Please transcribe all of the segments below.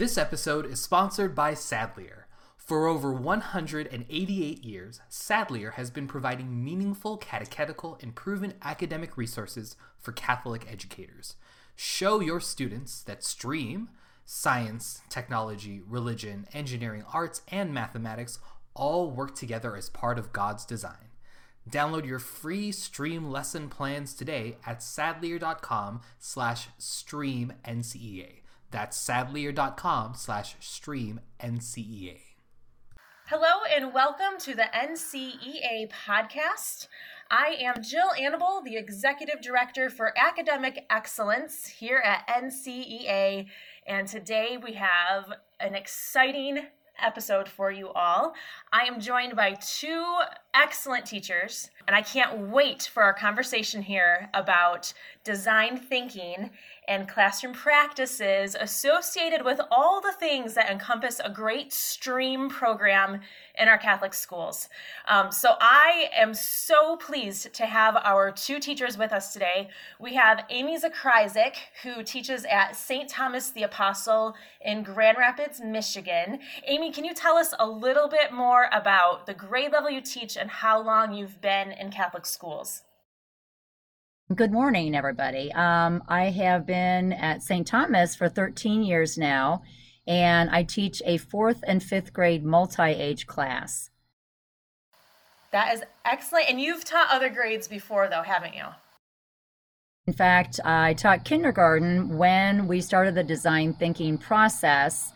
This episode is sponsored by Sadlier. For over 188 years, Sadlier has been providing meaningful catechetical and proven academic resources for Catholic educators. Show your students that STREAM, science, technology, religion, engineering, arts, and mathematics all work together as part of God's design. Download your free stream lesson plans today at sadlier.com slash stream NCEA. That's sadlier.com slash stream NCEA. Hello and welcome to the NCEA podcast. I am Jill Annable, the Executive Director for Academic Excellence here at NCEA, and today we have an exciting episode for you all. I am joined by two excellent teachers, and I can't wait for our conversation here about design thinking and classroom practices associated with all the things that encompass a great stream program in our Catholic schools. Um, so I am so pleased to have our two teachers with us today. We have Amy Zakryzik, who teaches at St. Thomas the Apostle in Grand Rapids, Michigan. Amy, can you tell us a little bit more about the grade level you teach and how long you've been in Catholic schools? Good morning, everybody. Um, I have been at St. Thomas for 13 years now, and I teach a fourth and fifth grade multi age class. That is excellent. And you've taught other grades before, though, haven't you? In fact, I taught kindergarten when we started the design thinking process.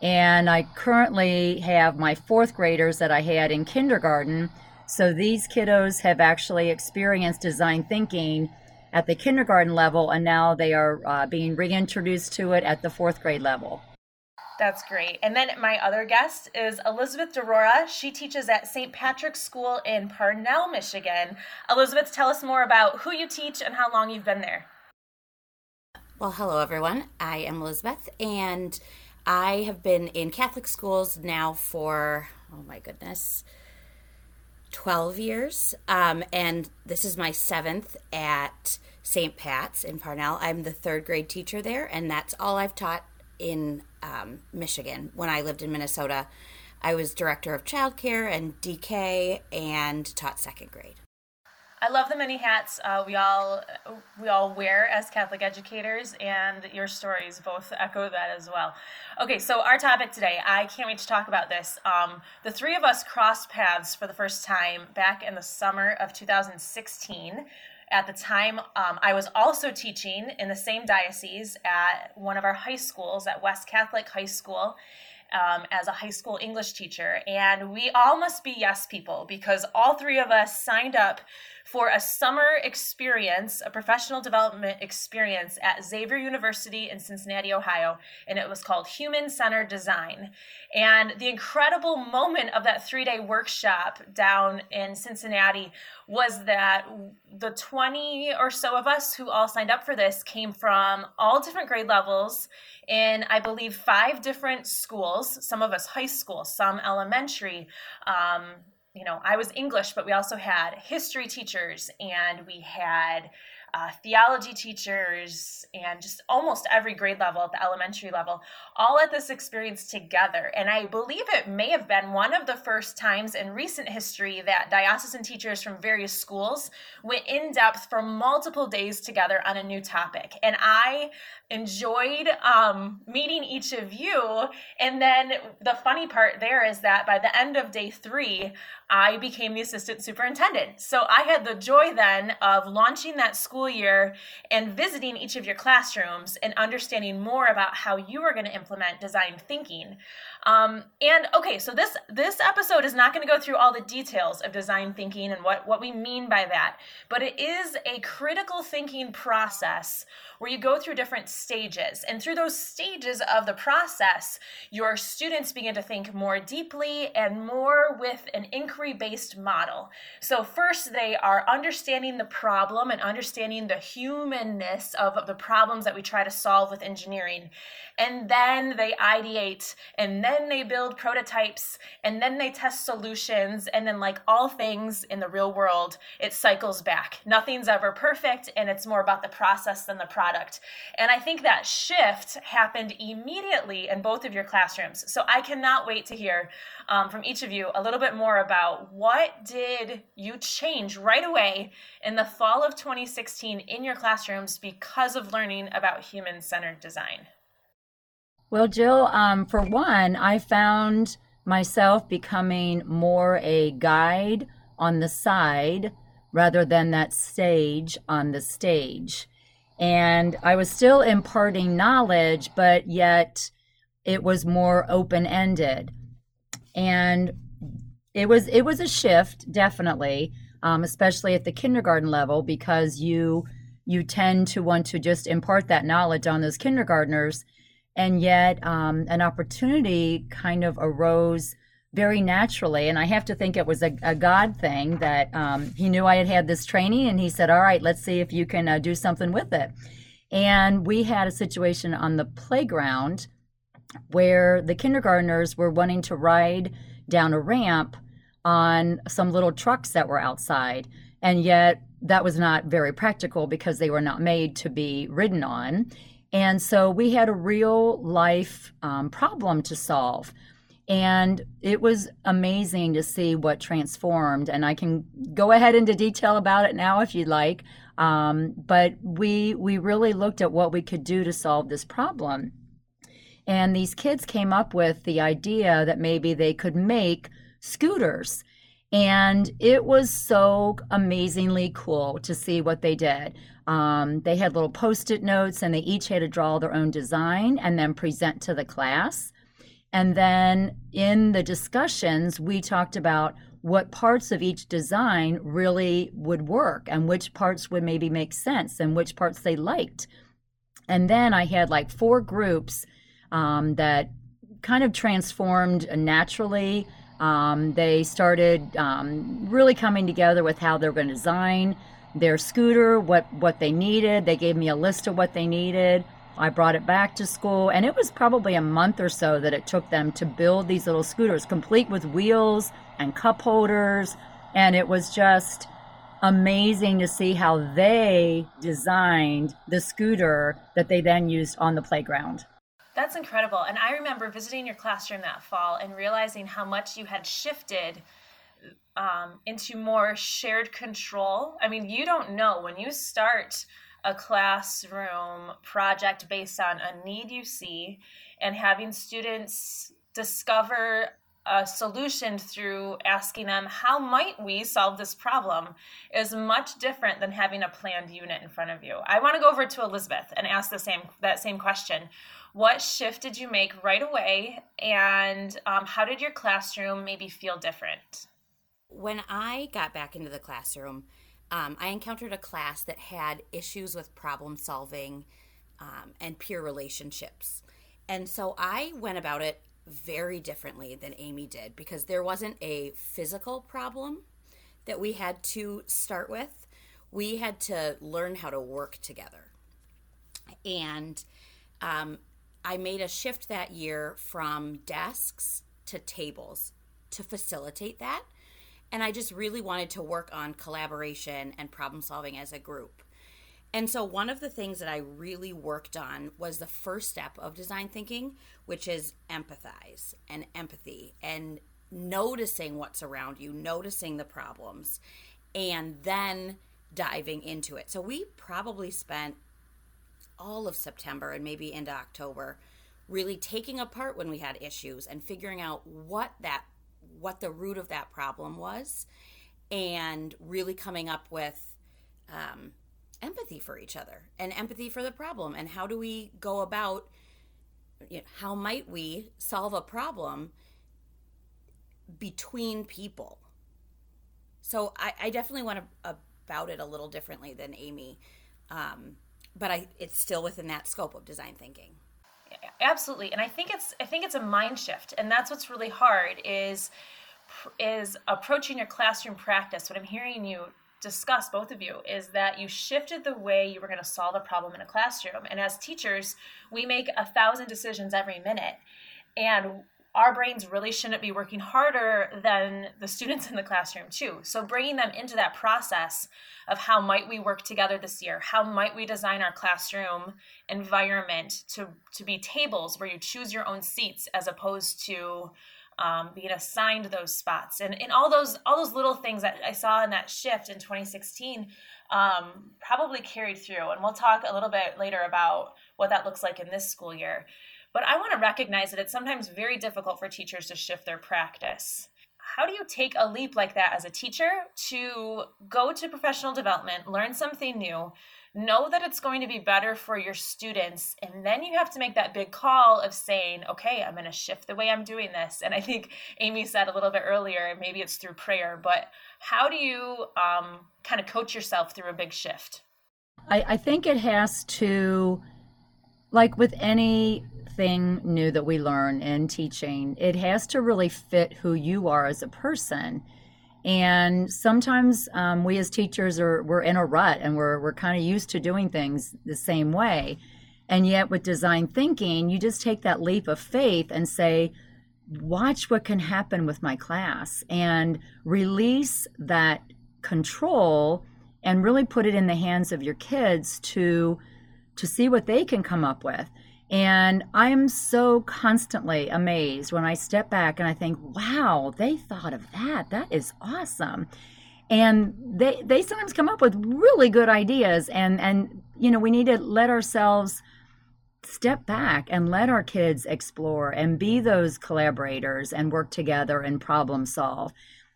And I currently have my fourth graders that I had in kindergarten so these kiddos have actually experienced design thinking at the kindergarten level, and now they are uh, being reintroduced to it at the fourth grade level. That's great. And then my other guest is Elizabeth DeRora. She teaches at St. Patrick's School in Parnell, Michigan. Elizabeth, tell us more about who you teach and how long you've been there. Well, hello, everyone. I am Elizabeth, and I have been in Catholic schools now for, oh my goodness, 12 years. Um, and this is my seventh at St. Pat's in Parnell. I'm the third grade teacher there, and that's all I've taught in um, Michigan. When I lived in Minnesota, I was director of childcare and DK and taught second grade. I love the many hats uh, we all we all wear as Catholic educators, and your stories both echo that as well. Okay, so our topic today, I can't wait to talk about this. Um, the three of us crossed paths for the first time back in the summer of 2016. At the time, um, I was also teaching in the same diocese at one of our high schools at West Catholic High School um, as a high school English teacher. And we all must be yes people because all three of us signed up for a summer experience, a professional development experience at Xavier University in Cincinnati, Ohio, and it was called Human Centered Design. And the incredible moment of that three day workshop down in Cincinnati was that the 20 or so of us who all signed up for this came from all different grade levels in, I believe, five different schools, some of us high school, some elementary. Um, you know, I was English, but we also had history teachers and we had uh, theology teachers and just almost every grade level at the elementary level, all at this experience together. And I believe it may have been one of the first times in recent history that diocesan teachers from various schools went in depth for multiple days together on a new topic. And I enjoyed um, meeting each of you. And then the funny part there is that by the end of day three, I became the assistant superintendent. So I had the joy then of launching that school year and visiting each of your classrooms and understanding more about how you are going to implement design thinking. Um, and okay, so this this episode is not going to go through all the details of design thinking and what what we mean by that, but it is a critical thinking process where you go through different stages, and through those stages of the process, your students begin to think more deeply and more with an inquiry based model. So first, they are understanding the problem and understanding the humanness of, of the problems that we try to solve with engineering. And then they ideate, and then they build prototypes, and then they test solutions. And then, like all things in the real world, it cycles back. Nothing's ever perfect, and it's more about the process than the product. And I think that shift happened immediately in both of your classrooms. So I cannot wait to hear um, from each of you a little bit more about what did you change right away in the fall of 2016 in your classrooms because of learning about human centered design? Well, Jill, um, for one, I found myself becoming more a guide on the side rather than that sage on the stage. And I was still imparting knowledge, but yet it was more open ended. And it was it was a shift, definitely, um, especially at the kindergarten level, because you you tend to want to just impart that knowledge on those kindergartners, and yet um, an opportunity kind of arose very naturally. And I have to think it was a, a God thing that um, he knew I had had this training, and he said, "All right, let's see if you can uh, do something with it." And we had a situation on the playground where the kindergartners were wanting to ride down a ramp on some little trucks that were outside. And yet, that was not very practical because they were not made to be ridden on. And so, we had a real life um, problem to solve. And it was amazing to see what transformed. And I can go ahead into detail about it now if you'd like. Um, but we we really looked at what we could do to solve this problem. And these kids came up with the idea that maybe they could make scooters. And it was so amazingly cool to see what they did. Um, they had little post it notes and they each had to draw their own design and then present to the class. And then in the discussions, we talked about what parts of each design really would work and which parts would maybe make sense and which parts they liked. And then I had like four groups um, that kind of transformed naturally. Um, they started um, really coming together with how they're going to design their scooter, what what they needed. They gave me a list of what they needed. I brought it back to school, and it was probably a month or so that it took them to build these little scooters, complete with wheels and cup holders. And it was just amazing to see how they designed the scooter that they then used on the playground. That's incredible. And I remember visiting your classroom that fall and realizing how much you had shifted um, into more shared control. I mean, you don't know when you start a classroom project based on a need you see and having students discover a solution through asking them how might we solve this problem is much different than having a planned unit in front of you i want to go over to elizabeth and ask the same that same question what shift did you make right away and um, how did your classroom maybe feel different when i got back into the classroom um, i encountered a class that had issues with problem solving um, and peer relationships and so i went about it very differently than Amy did because there wasn't a physical problem that we had to start with. We had to learn how to work together. And um, I made a shift that year from desks to tables to facilitate that. And I just really wanted to work on collaboration and problem solving as a group. And so, one of the things that I really worked on was the first step of design thinking, which is empathize and empathy and noticing what's around you, noticing the problems, and then diving into it. So, we probably spent all of September and maybe into October really taking apart when we had issues and figuring out what that what the root of that problem was and really coming up with um, empathy for each other and empathy for the problem. And how do we go about you know, how might we solve a problem between people? So i, I definitely want to about it a little differently than amy. Um, but I, it's still within that scope of design thinking absolutely and i think it's i think it's a mind shift and that's what's really hard is is approaching your classroom practice what i'm hearing you discuss both of you, is that you shifted the way you were going to solve a problem in a classroom. And as teachers, we make a thousand decisions every minute. And our brains really shouldn't be working harder than the students in the classroom too. So bringing them into that process of how might we work together this year? How might we design our classroom environment to to be tables where you choose your own seats as opposed to um, being assigned those spots? And, and all those all those little things that i saw in that shift in 2016 um, probably carried through. And we'll talk a little bit later about what that looks like in this school year but I want to recognize that it's sometimes very difficult for teachers to shift their practice. How do you take a leap like that as a teacher to go to professional development, learn something new, know that it's going to be better for your students, and then you have to make that big call of saying, okay, I'm going to shift the way I'm doing this. And I think Amy said a little bit earlier, maybe it's through prayer, but how do you um, kind of coach yourself through a big shift? I, I think it has to, like with any thing new that we learn in teaching, it has to really fit who you are as a person. And sometimes um, we as teachers are we're in a rut and we're we're kind of used to doing things the same way. And yet with design thinking, you just take that leap of faith and say, watch what can happen with my class and release that control and really put it in the hands of your kids to to see what they can come up with and I'm so constantly amazed when I step back and I think, wow, they thought of that. That is awesome. And they they sometimes come up with really good ideas and and you know, we need to let ourselves step back and let our kids explore and be those collaborators and work together and problem solve.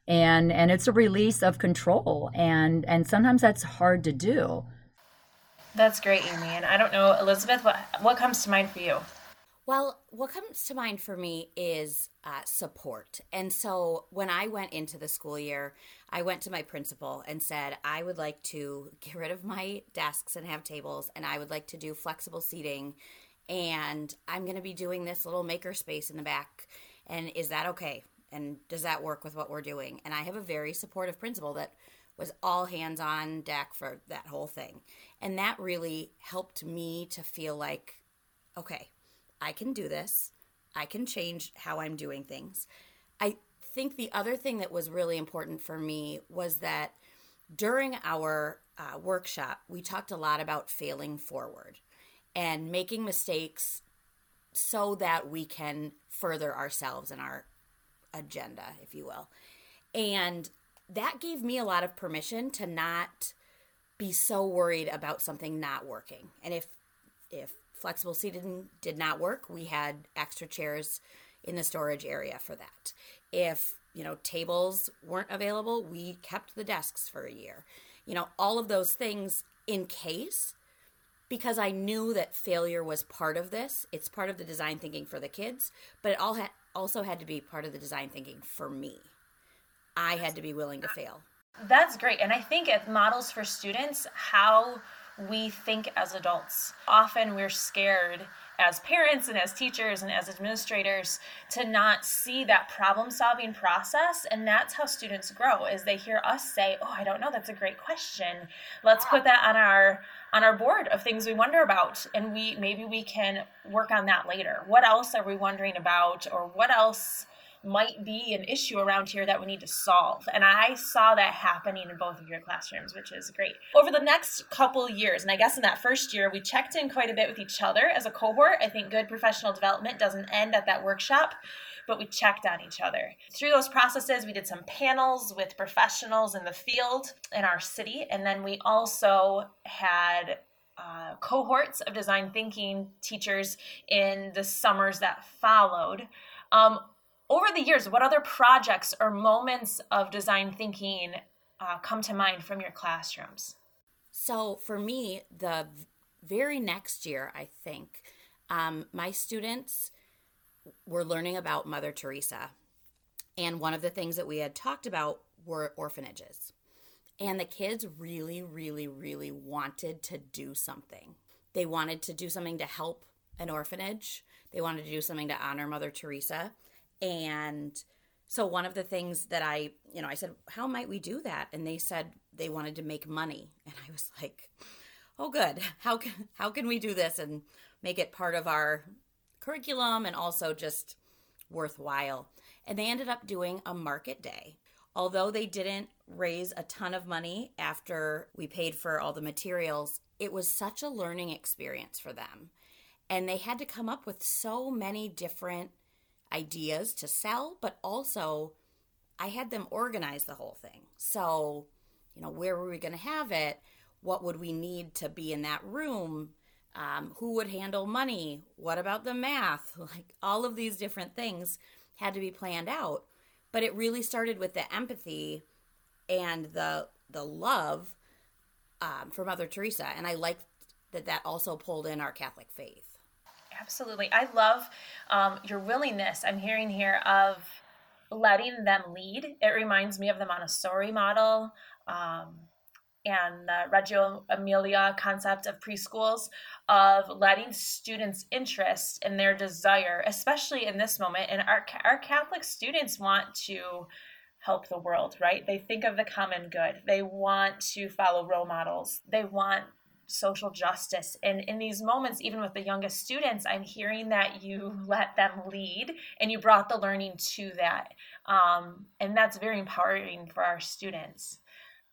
And and it's a release of control and and sometimes that's hard to do. That's great, Amy. And I don't know, Elizabeth, what what comes to mind for you? Well, what comes to mind for me is uh, support. And so when I went into the school year, I went to my principal and said, I would like to get rid of my desks and have tables, and I would like to do flexible seating. And I'm going to be doing this little maker space in the back. And is that okay? And does that work with what we're doing? And I have a very supportive principal that was all hands on deck for that whole thing. And that really helped me to feel like, okay, I can do this. I can change how I'm doing things. I think the other thing that was really important for me was that during our uh, workshop, we talked a lot about failing forward and making mistakes so that we can further ourselves and our agenda, if you will. And that gave me a lot of permission to not be so worried about something not working. And if if flexible seating did not work, we had extra chairs in the storage area for that. If, you know, tables weren't available, we kept the desks for a year. You know, all of those things in case because I knew that failure was part of this. It's part of the design thinking for the kids, but it all had also had to be part of the design thinking for me. I had to be willing to fail. That's great. And I think it models for students how we think as adults. Often we're scared as parents and as teachers and as administrators to not see that problem solving process and that's how students grow is they hear us say oh i don't know that's a great question let's put that on our on our board of things we wonder about and we maybe we can work on that later what else are we wondering about or what else might be an issue around here that we need to solve. And I saw that happening in both of your classrooms, which is great. Over the next couple years, and I guess in that first year, we checked in quite a bit with each other as a cohort. I think good professional development doesn't end at that workshop but we checked on each other. Through those processes, we did some panels with professionals in the field in our city, and then we also had uh, cohorts of design thinking teachers in the summers that followed. Um, over the years, what other projects or moments of design thinking uh, come to mind from your classrooms? So, for me, the very next year, I think, um, my students were learning about Mother Teresa. And one of the things that we had talked about were orphanages. And the kids really, really, really wanted to do something. They wanted to do something to help an orphanage, they wanted to do something to honor Mother Teresa. And so one of the things that I, you know, I said, how might we do that? And they said they wanted to make money. And I was like, oh, good. How can, how can we do this and make it part of our curriculum and also just worthwhile? And they ended up doing a market day. Although they didn't raise a ton of money after we paid for all the materials, it was such a learning experience for them. And they had to come up with so many different ideas to sell, but also I had them organize the whole thing. So, you know, where were we going to have it? What would we need to be in that room? Um, who would handle money? What about the math? Like all of these different things had to be planned out. But it really started with the empathy and the the love um, for Mother Teresa, and I liked that that also pulled in our Catholic faith. Absolutely, I love um, your willingness. I'm hearing here of letting them lead. It reminds me of the Montessori model. Um, and the Reggio Emilia concept of preschools of letting students' interest and their desire, especially in this moment, and our our Catholic students want to help the world, right? They think of the common good. They want to follow role models. They want social justice. And in these moments, even with the youngest students, I'm hearing that you let them lead and you brought the learning to that. Um, and that's very empowering for our students.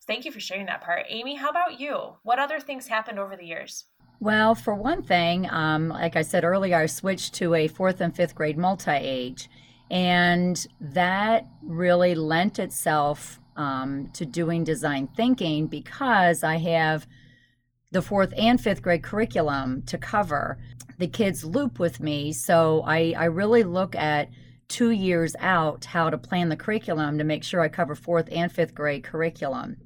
Thank you for sharing that part. Amy, how about you? What other things happened over the years? Well, for one thing, um, like I said earlier, I switched to a fourth and fifth grade multi age. And that really lent itself um, to doing design thinking because I have the fourth and fifth grade curriculum to cover. The kids loop with me, so I, I really look at two years out how to plan the curriculum to make sure I cover fourth and fifth grade curriculum.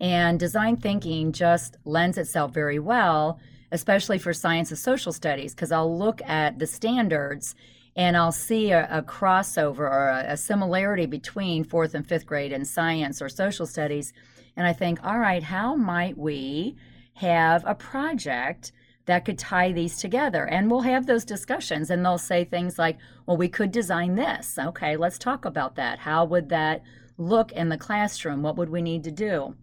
And design thinking just lends itself very well, especially for science and social studies, because I'll look at the standards and I'll see a, a crossover or a, a, similarity between fourth and fifth grade in science or social studies. And I think, all right, how might we have a project that could tie these together? And we'll have those discussions, and they'll say things like, well, we could design this. Okay, let's talk about that. How would that look in the classroom? What would we need to do?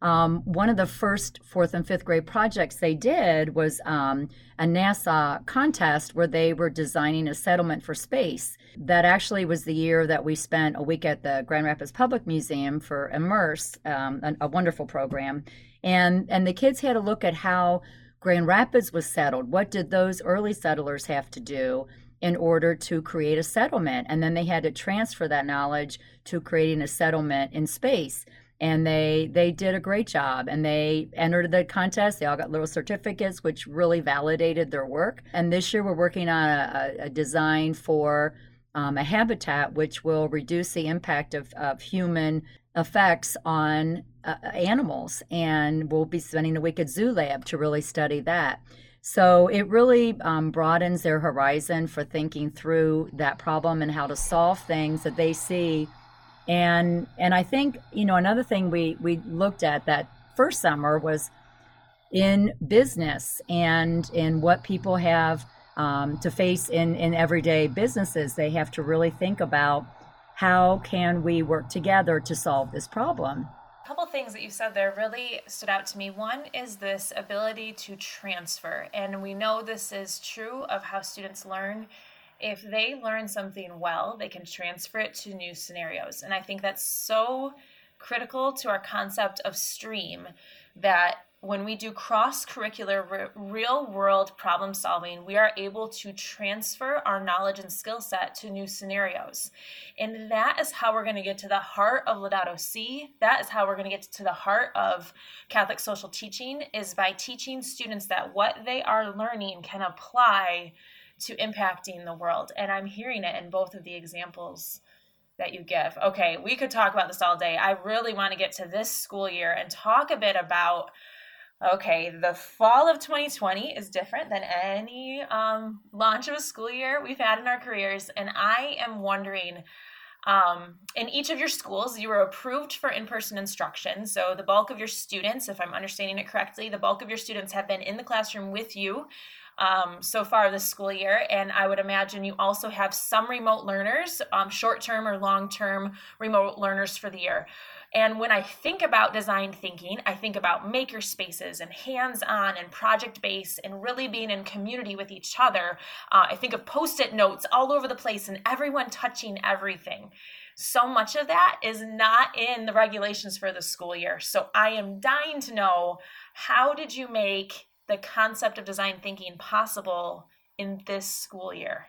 Um, one of the first fourth and fifth grade projects they did was um, a NASA contest where they were designing a settlement for space. That actually was the year that we spent a week at the Grand Rapids Public Museum for Immerse, um, a, a wonderful program. And, and the kids had a look at how Grand Rapids was settled. What did those early settlers have to do? in order to create a settlement. And then they had to transfer that knowledge to creating a settlement in space and they they did a great job and they entered the contest they all got little certificates which really validated their work and this year we're working on a, a design for um, a habitat which will reduce the impact of, of human effects on uh, animals and we'll be spending a week at zoo lab to really study that so it really um, broadens their horizon for thinking through that problem and how to solve things that they see and and I think you know another thing we we looked at that first summer was in business and in what people have um, to face in in everyday businesses. They have to really think about how can we work together to solve this problem. Couple things that you said there really stood out to me. One is this ability to transfer, and we know this is true of how students learn if they learn something well, they can transfer it to new scenarios. And I think that's so critical to our concept of STREAM that when we do cross curricular real world problem solving, we are able to transfer our knowledge and skill set to new scenarios. And that is how we're going to get to the heart of Laudato Si. That is how we're going to get to the heart of Catholic social teaching is by teaching students that what they are learning can apply to impacting the world. And I'm hearing it in both of the examples that you give. Okay, we could talk about this all day. I really want to get to this school year and talk a bit about okay, the fall of 2020 is different than any um, launch of a school year we've had in our careers. And I am wondering. Um, in each of your schools, you were approved for in person instruction. So, the bulk of your students, if I'm understanding it correctly, the bulk of your students have been in the classroom with you um, so far this school year. And I would imagine you also have some remote learners, um, short term or long term remote learners for the year. And when I think about design thinking, I think about maker spaces and hands on and project based and really being in community with each other. Uh, I think of post it notes all over the place and everyone touching everything. So much of that is not in the regulations for the school year. So I am dying to know how did you make the concept of design thinking possible in this school year?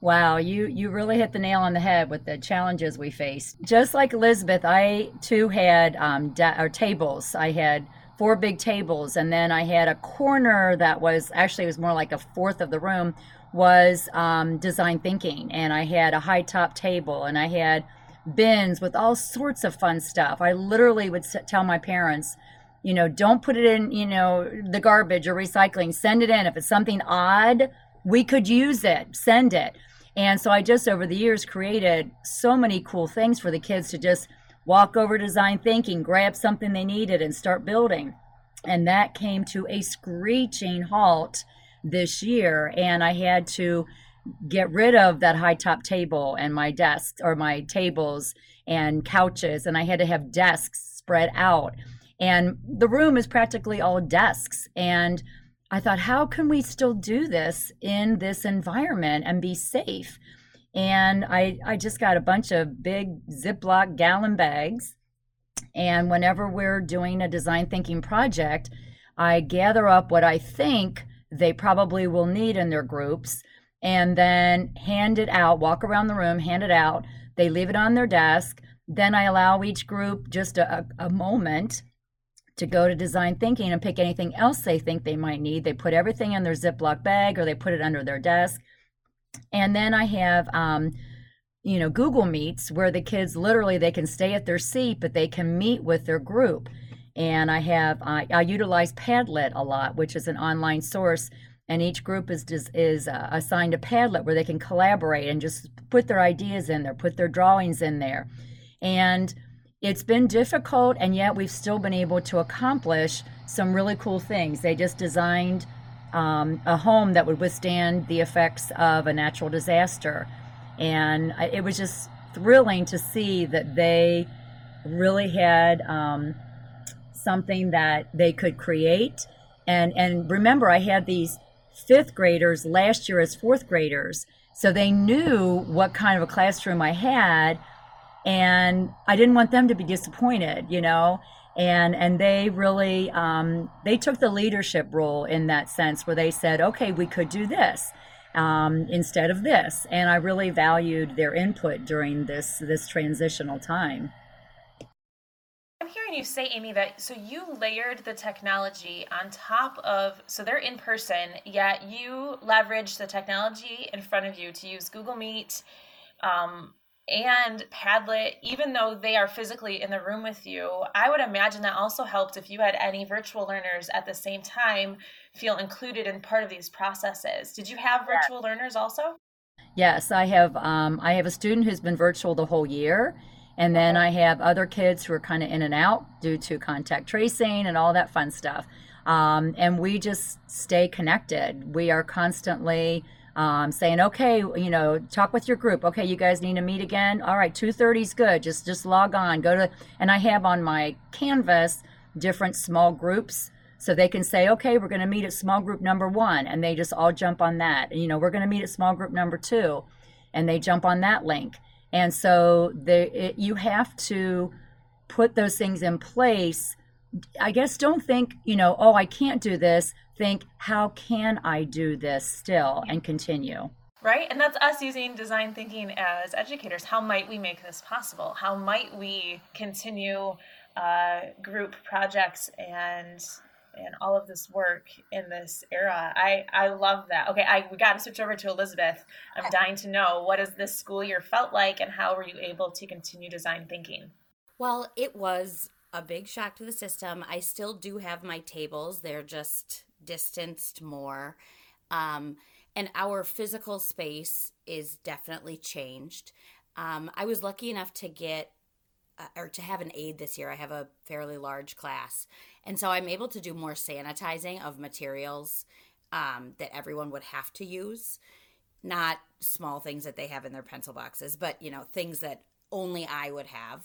Wow, you you really hit the nail on the head with the challenges we faced. Just like Elizabeth, I too had um, or tables. I had four big tables, and then I had a corner that was actually it was more like a fourth of the room was um, design thinking, and I had a high top table, and I had bins with all sorts of fun stuff. I literally would tell my parents, you know, don't put it in, you know, the garbage or recycling. Send it in. If it's something odd, we could use it. Send it and so I just over the years created so many cool things for the kids to just walk over design thinking, grab something they needed, and start building. And that came to a screeching halt this year. And I had to get rid of that high top table and my desks or my tables and couches. And I had to have desks spread out. And the room is practically all desks. And I thought, how can we still do this in this environment and be safe? And I, I just got a bunch of big Ziploc gallon bags. And whenever we're doing a design thinking project, I gather up what I think they probably will need in their groups and then hand it out, walk around the room, hand it out. They leave it on their desk. Then I allow each group just a, a moment to go to design thinking and pick anything else they think they might need. They put everything in their Ziploc bag or they put it under their desk. And then I have, um, you know, Google Meets where the kids literally they can stay at their seat, but they can meet with their group. And I have I, I utilize Padlet a lot, which is an online source, and each group is is uh, assigned a Padlet where they can collaborate and just put their ideas in there, put their drawings in there, and it's been difficult, and yet we've still been able to accomplish some really cool things. They just designed um, a home that would withstand the effects of a natural disaster. And it was just thrilling to see that they really had um, something that they could create. And, and remember, I had these fifth graders last year as fourth graders. So they knew what kind of a classroom I had and I didn't want them to be disappointed, you know. And and they really um, they took the leadership role in that sense, where they said, okay, we could do this um, instead of this, and I really valued their input during this this transitional time. I'm hearing you say, Amy, that so you layered the technology on top of, so they're in person, yet you leveraged the technology in front of you to use Google Meet, um, and Padlet, even though they are physically in the room with you, I would imagine that also helped if you had any virtual learners at the same time feel included in part of these processes. Did you have virtual learners also? Yes, I have. Um, I have a student who's been virtual the whole year, and then I have other kids who are kind of in and out due to contact tracing and all that fun stuff. Um, and we just stay connected. We are constantly um, saying, okay, you know, talk with your group. Okay, you guys need to meet again. All right, two thirty is good. Just just log on. Go to, and I have on my canvas different small groups, so they can say, okay, we're going to meet at small group number one, and they just all jump on that. You know, we're going to meet at small group number two, and they jump on that link. And so they, it, you have to put those things in place. I guess don't think, you know, oh, I can't do this think, how can I do this still and continue? Right? And that's us using design thinking as educators. How might we make this possible? How might we continue uh, group projects and and all of this work in this era. I I love that. Okay, I we got to switch over to Elizabeth. I'm dying to know what has this school year felt like, and how were you able to continue design thinking? Well, it was a big shock to the system. I still do have my tables. They're just distanced more. Um, and our physical space is definitely changed. Um, I was lucky enough to get uh, or to have an aide this year. I have a fairly large class. And so I'm able to do more sanitizing of materials um, that everyone would have to use, not small things that they have in their pencil boxes, but you know things that only I would have.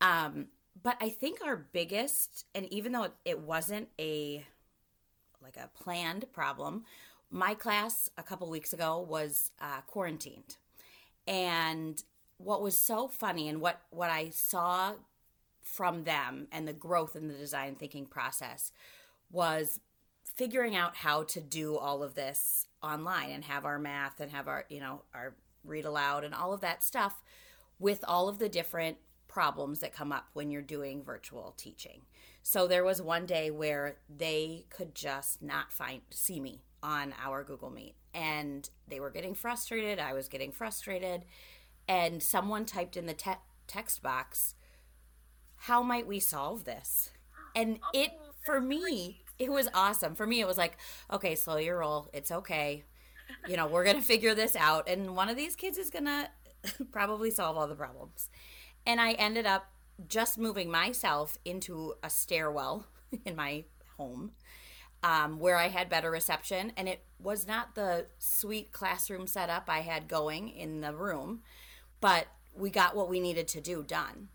Um, but I think our biggest, and even though it wasn't a like a planned problem, my class a couple weeks ago was uh, quarantined, and what was so funny and what what I saw from them and the growth in the design thinking process was figuring out how to do all of this online and have our math and have our you know our read aloud and all of that stuff with all of the different problems that come up when you're doing virtual teaching. So there was one day where they could just not find see me on our Google Meet and they were getting frustrated, I was getting frustrated and someone typed in the te- text box how might we solve this? And it, for me, it was awesome. For me, it was like, okay, slow your roll. It's okay. You know, we're going to figure this out. And one of these kids is going to probably solve all the problems. And I ended up just moving myself into a stairwell in my home um, where I had better reception. And it was not the sweet classroom setup I had going in the room, but we got what we needed to do done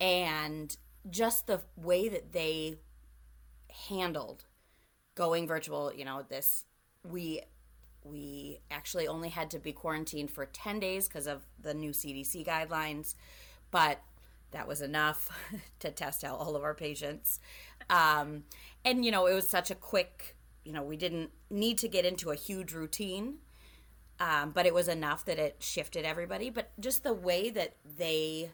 and just the way that they handled going virtual you know this we we actually only had to be quarantined for 10 days because of the new cdc guidelines but that was enough to test out all of our patience um, and you know it was such a quick you know we didn't need to get into a huge routine um, but it was enough that it shifted everybody but just the way that they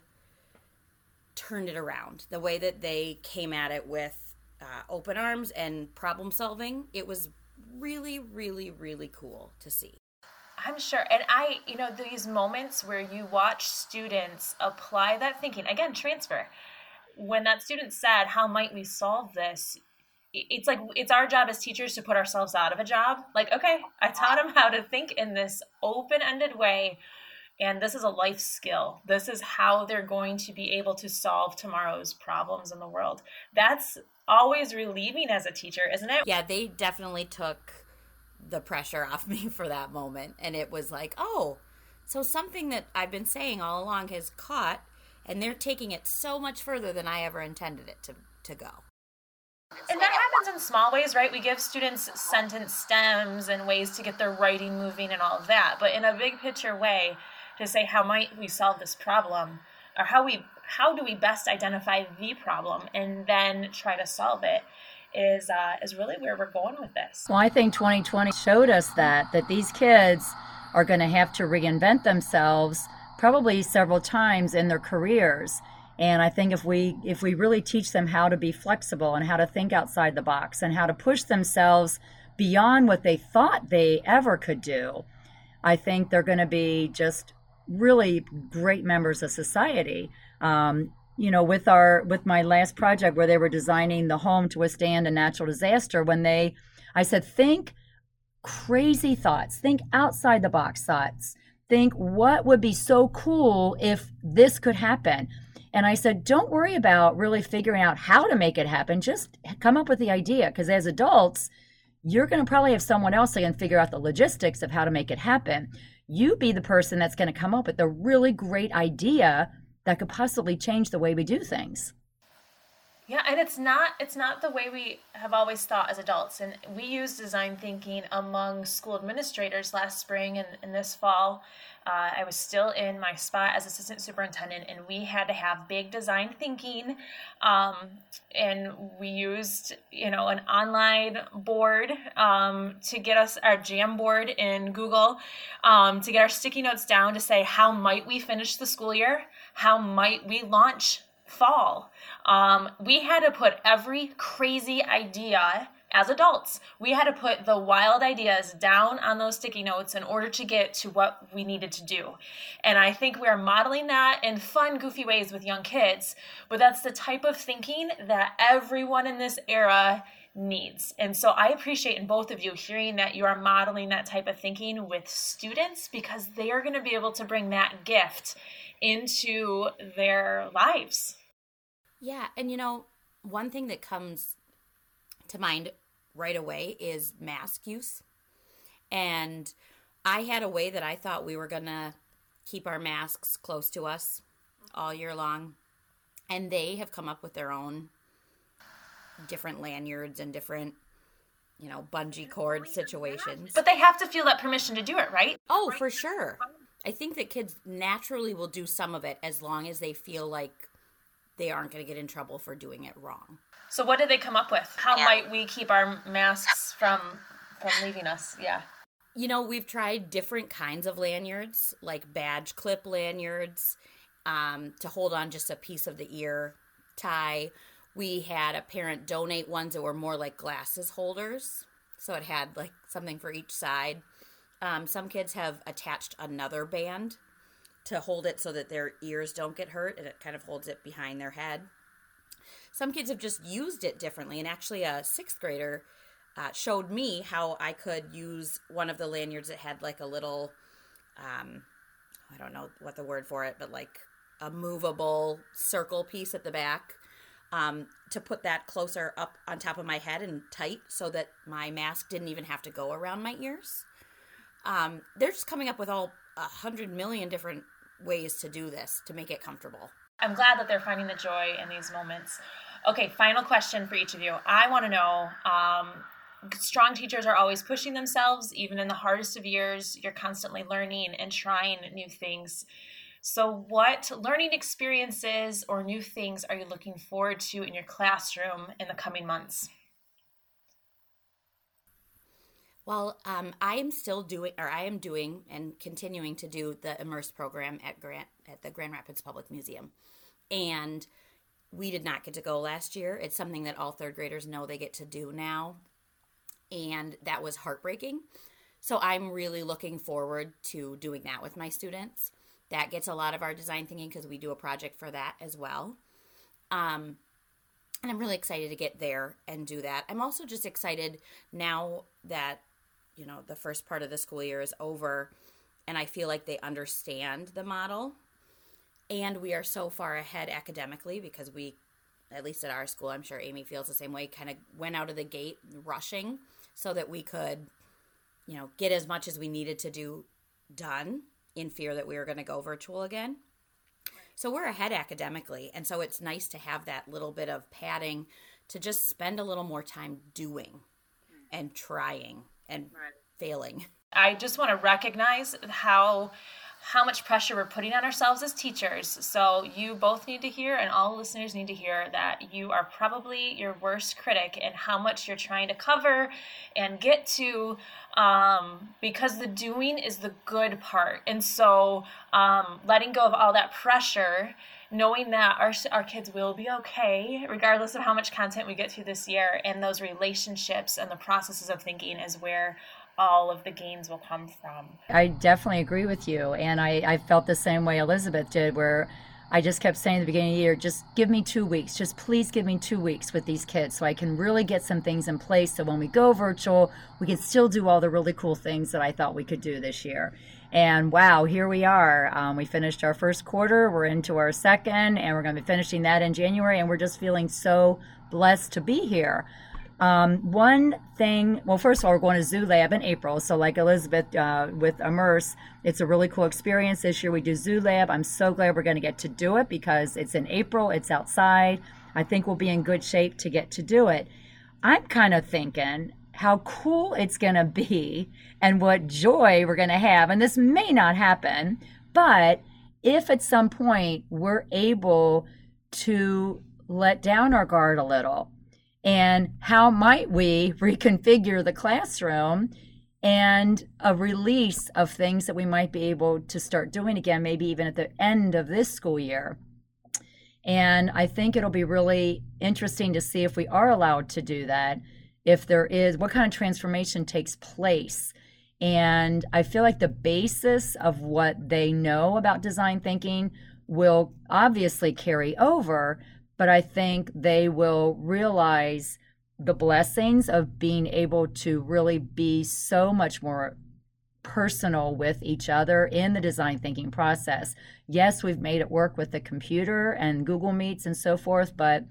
turned it around. The way that they came at it with uh, open arms and problem solving, it was really, really, really cool to see. I'm sure. And I, you know, these moments where you watch students apply that thinking, again, transfer. When that student said, How might we solve this? It's like it's our job as teachers to put ourselves out of a job. Like, okay, I taught them how to think in this open ended way and this is a life skill. This is how they're going to be able to solve tomorrow's problems in the world. That's always relieving as a teacher, isn't it? Yeah, they definitely took the pressure off me for that moment. And it was like, oh, so something that I've been saying all along has caught, and they're taking it so much further than I ever intended it to, to go. And that happens in small ways, right? We give students sentence stems and ways to get their writing moving and all of that. But in a big picture way, to say how might we solve this problem or how we how do we best identify the problem and then try to solve it is uh, is really where we're going with this. Well, I think 2020 showed us that that these kids are going to have to reinvent themselves probably several times in their careers. And I think if we if we really teach them how to be flexible and how to think outside the box and how to push themselves beyond what they thought they ever could do, I think they're going to be just really great members of society. Um, you know, with our with my last project where they were designing the home to withstand a natural disaster, when they, I said, think crazy thoughts, think outside the box thoughts, think what would be so cool if this could happen. And I said, don't worry about really figuring out how to make it happen. Just come up with the idea. Because as adults, you're going to probably have someone else that can figure out the logistics of how to make it happen you be the person that's going to come up with a really great idea that could possibly change the way we do things. Yeah, and it's not it's not the way we have always thought as adults. And we use design thinking among school administrators last spring and, and this fall. Uh, I was still in my spot as assistant superintendent, and we had to have big design thinking. Um, and we used, you know, an online board um, to get us our Jamboard in Google um, to get our sticky notes down to say how might we finish the school year, how might we launch fall. Um, we had to put every crazy idea as adults. We had to put the wild ideas down on those sticky notes in order to get to what we needed to do. And I think we are modeling that in fun, goofy ways with young kids, but that's the type of thinking that everyone in this era needs. And so I appreciate in both of you hearing that you are modeling that type of thinking with students because they are going to be able to bring that gift into their lives. Yeah, and you know, one thing that comes to mind right away is mask use. And I had a way that I thought we were going to keep our masks close to us all year long. And they have come up with their own different lanyards and different, you know, bungee cord situations. But they have to feel that permission to do it, right? Oh, for sure. I think that kids naturally will do some of it as long as they feel like they aren't going to get in trouble for doing it wrong. So what did they come up with? How might we keep our masks from from leaving us? Yeah. You know, we've tried different kinds of lanyards, like badge clip lanyards, um, to hold on just a piece of the ear tie. We had a parent donate ones that were more like glasses holders, so it had like something for each side. Um, some kids have attached another band to hold it so that their ears don't get hurt, and it kind of holds it behind their head. Some kids have just used it differently, and actually, a sixth grader uh, showed me how I could use one of the lanyards that had like a little, um, I don't know what the word for it, but like a movable circle piece at the back. Um, to put that closer up on top of my head and tight so that my mask didn't even have to go around my ears. Um, they're just coming up with all a hundred million different ways to do this to make it comfortable. I'm glad that they're finding the joy in these moments. Okay, final question for each of you. I want to know um, strong teachers are always pushing themselves, even in the hardest of years. You're constantly learning and trying new things. So, what learning experiences or new things are you looking forward to in your classroom in the coming months? Well, um, I am still doing, or I am doing, and continuing to do the Immerse program at Grant at the Grand Rapids Public Museum, and we did not get to go last year. It's something that all third graders know they get to do now, and that was heartbreaking. So I'm really looking forward to doing that with my students. That gets a lot of our design thinking because we do a project for that as well. Um, and I'm really excited to get there and do that. I'm also just excited now that you know the first part of the school year is over and I feel like they understand the model. And we are so far ahead academically because we at least at our school I'm sure Amy feels the same way kind of went out of the gate rushing so that we could you know get as much as we needed to do done in fear that we were going to go virtual again. So we're ahead academically and so it's nice to have that little bit of padding to just spend a little more time doing and trying and right. failing. I just want to recognize how how much pressure we're putting on ourselves as teachers. So you both need to hear and all listeners need to hear that you are probably your worst critic and how much you're trying to cover and get to um, because the doing is the good part. And so um, letting go of all that pressure knowing that our, our kids will be okay regardless of how much content we get through this year and those relationships and the processes of thinking is where all of the gains will come from i definitely agree with you and i, I felt the same way elizabeth did where I just kept saying at the beginning of the year, just give me two weeks. Just please give me two weeks with these kids so I can really get some things in place. So when we go virtual, we can still do all the really cool things that I thought we could do this year. And wow, here we are. Um, we finished our first quarter. We're into our second, and we're going to be finishing that in January. And we're just feeling so blessed to be here. Um, one thing, well, first of all, we're going to Zoo Lab in April. So, like Elizabeth uh, with Immerse, it's a really cool experience this year. We do Zoo Lab. I'm so glad we're going to get to do it because it's in April, it's outside. I think we'll be in good shape to get to do it. I'm kind of thinking how cool it's going to be and what joy we're going to have. And this may not happen, but if at some point we're able to let down our guard a little, and how might we reconfigure the classroom and a release of things that we might be able to start doing again, maybe even at the end of this school year. And I think it'll be really interesting to see if we are allowed to do that if there is what kind of transformation takes place and i feel like the basis of what they know about design thinking will obviously carry over but i think they will realize the blessings of being able to really be so much more personal with each other in the design thinking process. Yes, we've made it work with the computer and Google Meets and so forth, but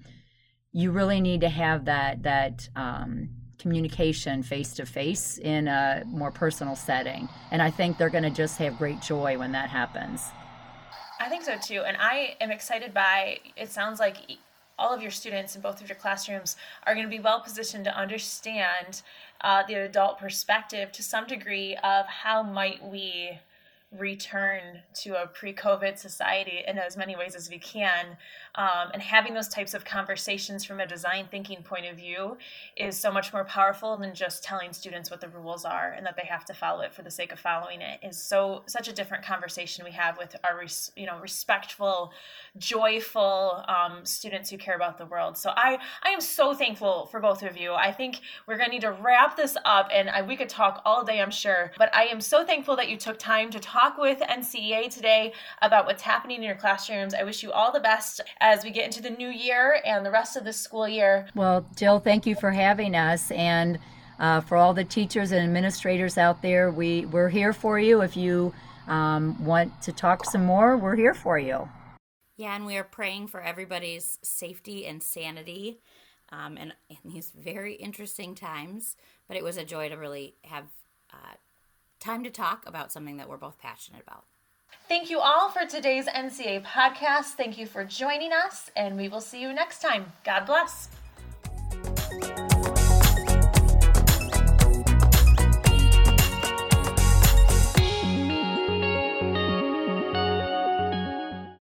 you really need to have that that um, communication face to face in a more personal setting. And I think they're going to just have great joy when that happens. I think so too. And I am excited by it sounds like all of your students in both of your classrooms are going to be well positioned to understand uh, the adult perspective to some degree of how might we return to a pre-covid society in as many ways as we can um, and having those types of conversations from a design thinking point of view is so much more powerful than just telling students what the rules are and that they have to follow it for the sake of following it. Is so such a different conversation we have with our you know respectful joyful um, students who care about the world. So i i am so thankful for both of you. I think we're to need to wrap this up and I, we could talk all day i'm sure but i am so thankful that you took time to talk with ncea today about what's happening in your classrooms. I wish you all the best as we get into the new year and the rest of the school year. Well, Jill, thank you for having us. And uh, for all the teachers and administrators out there, we, we're here for you. If you um, want to talk some more, we're here for you. Yeah, and we are praying for everybody's safety and sanity um, in, in these very interesting times. But it was a joy to really have uh, time to talk about something that we're both passionate about. Thank you all for today's NCEA podcast. Thank you for joining us, and we will see you next time. God bless.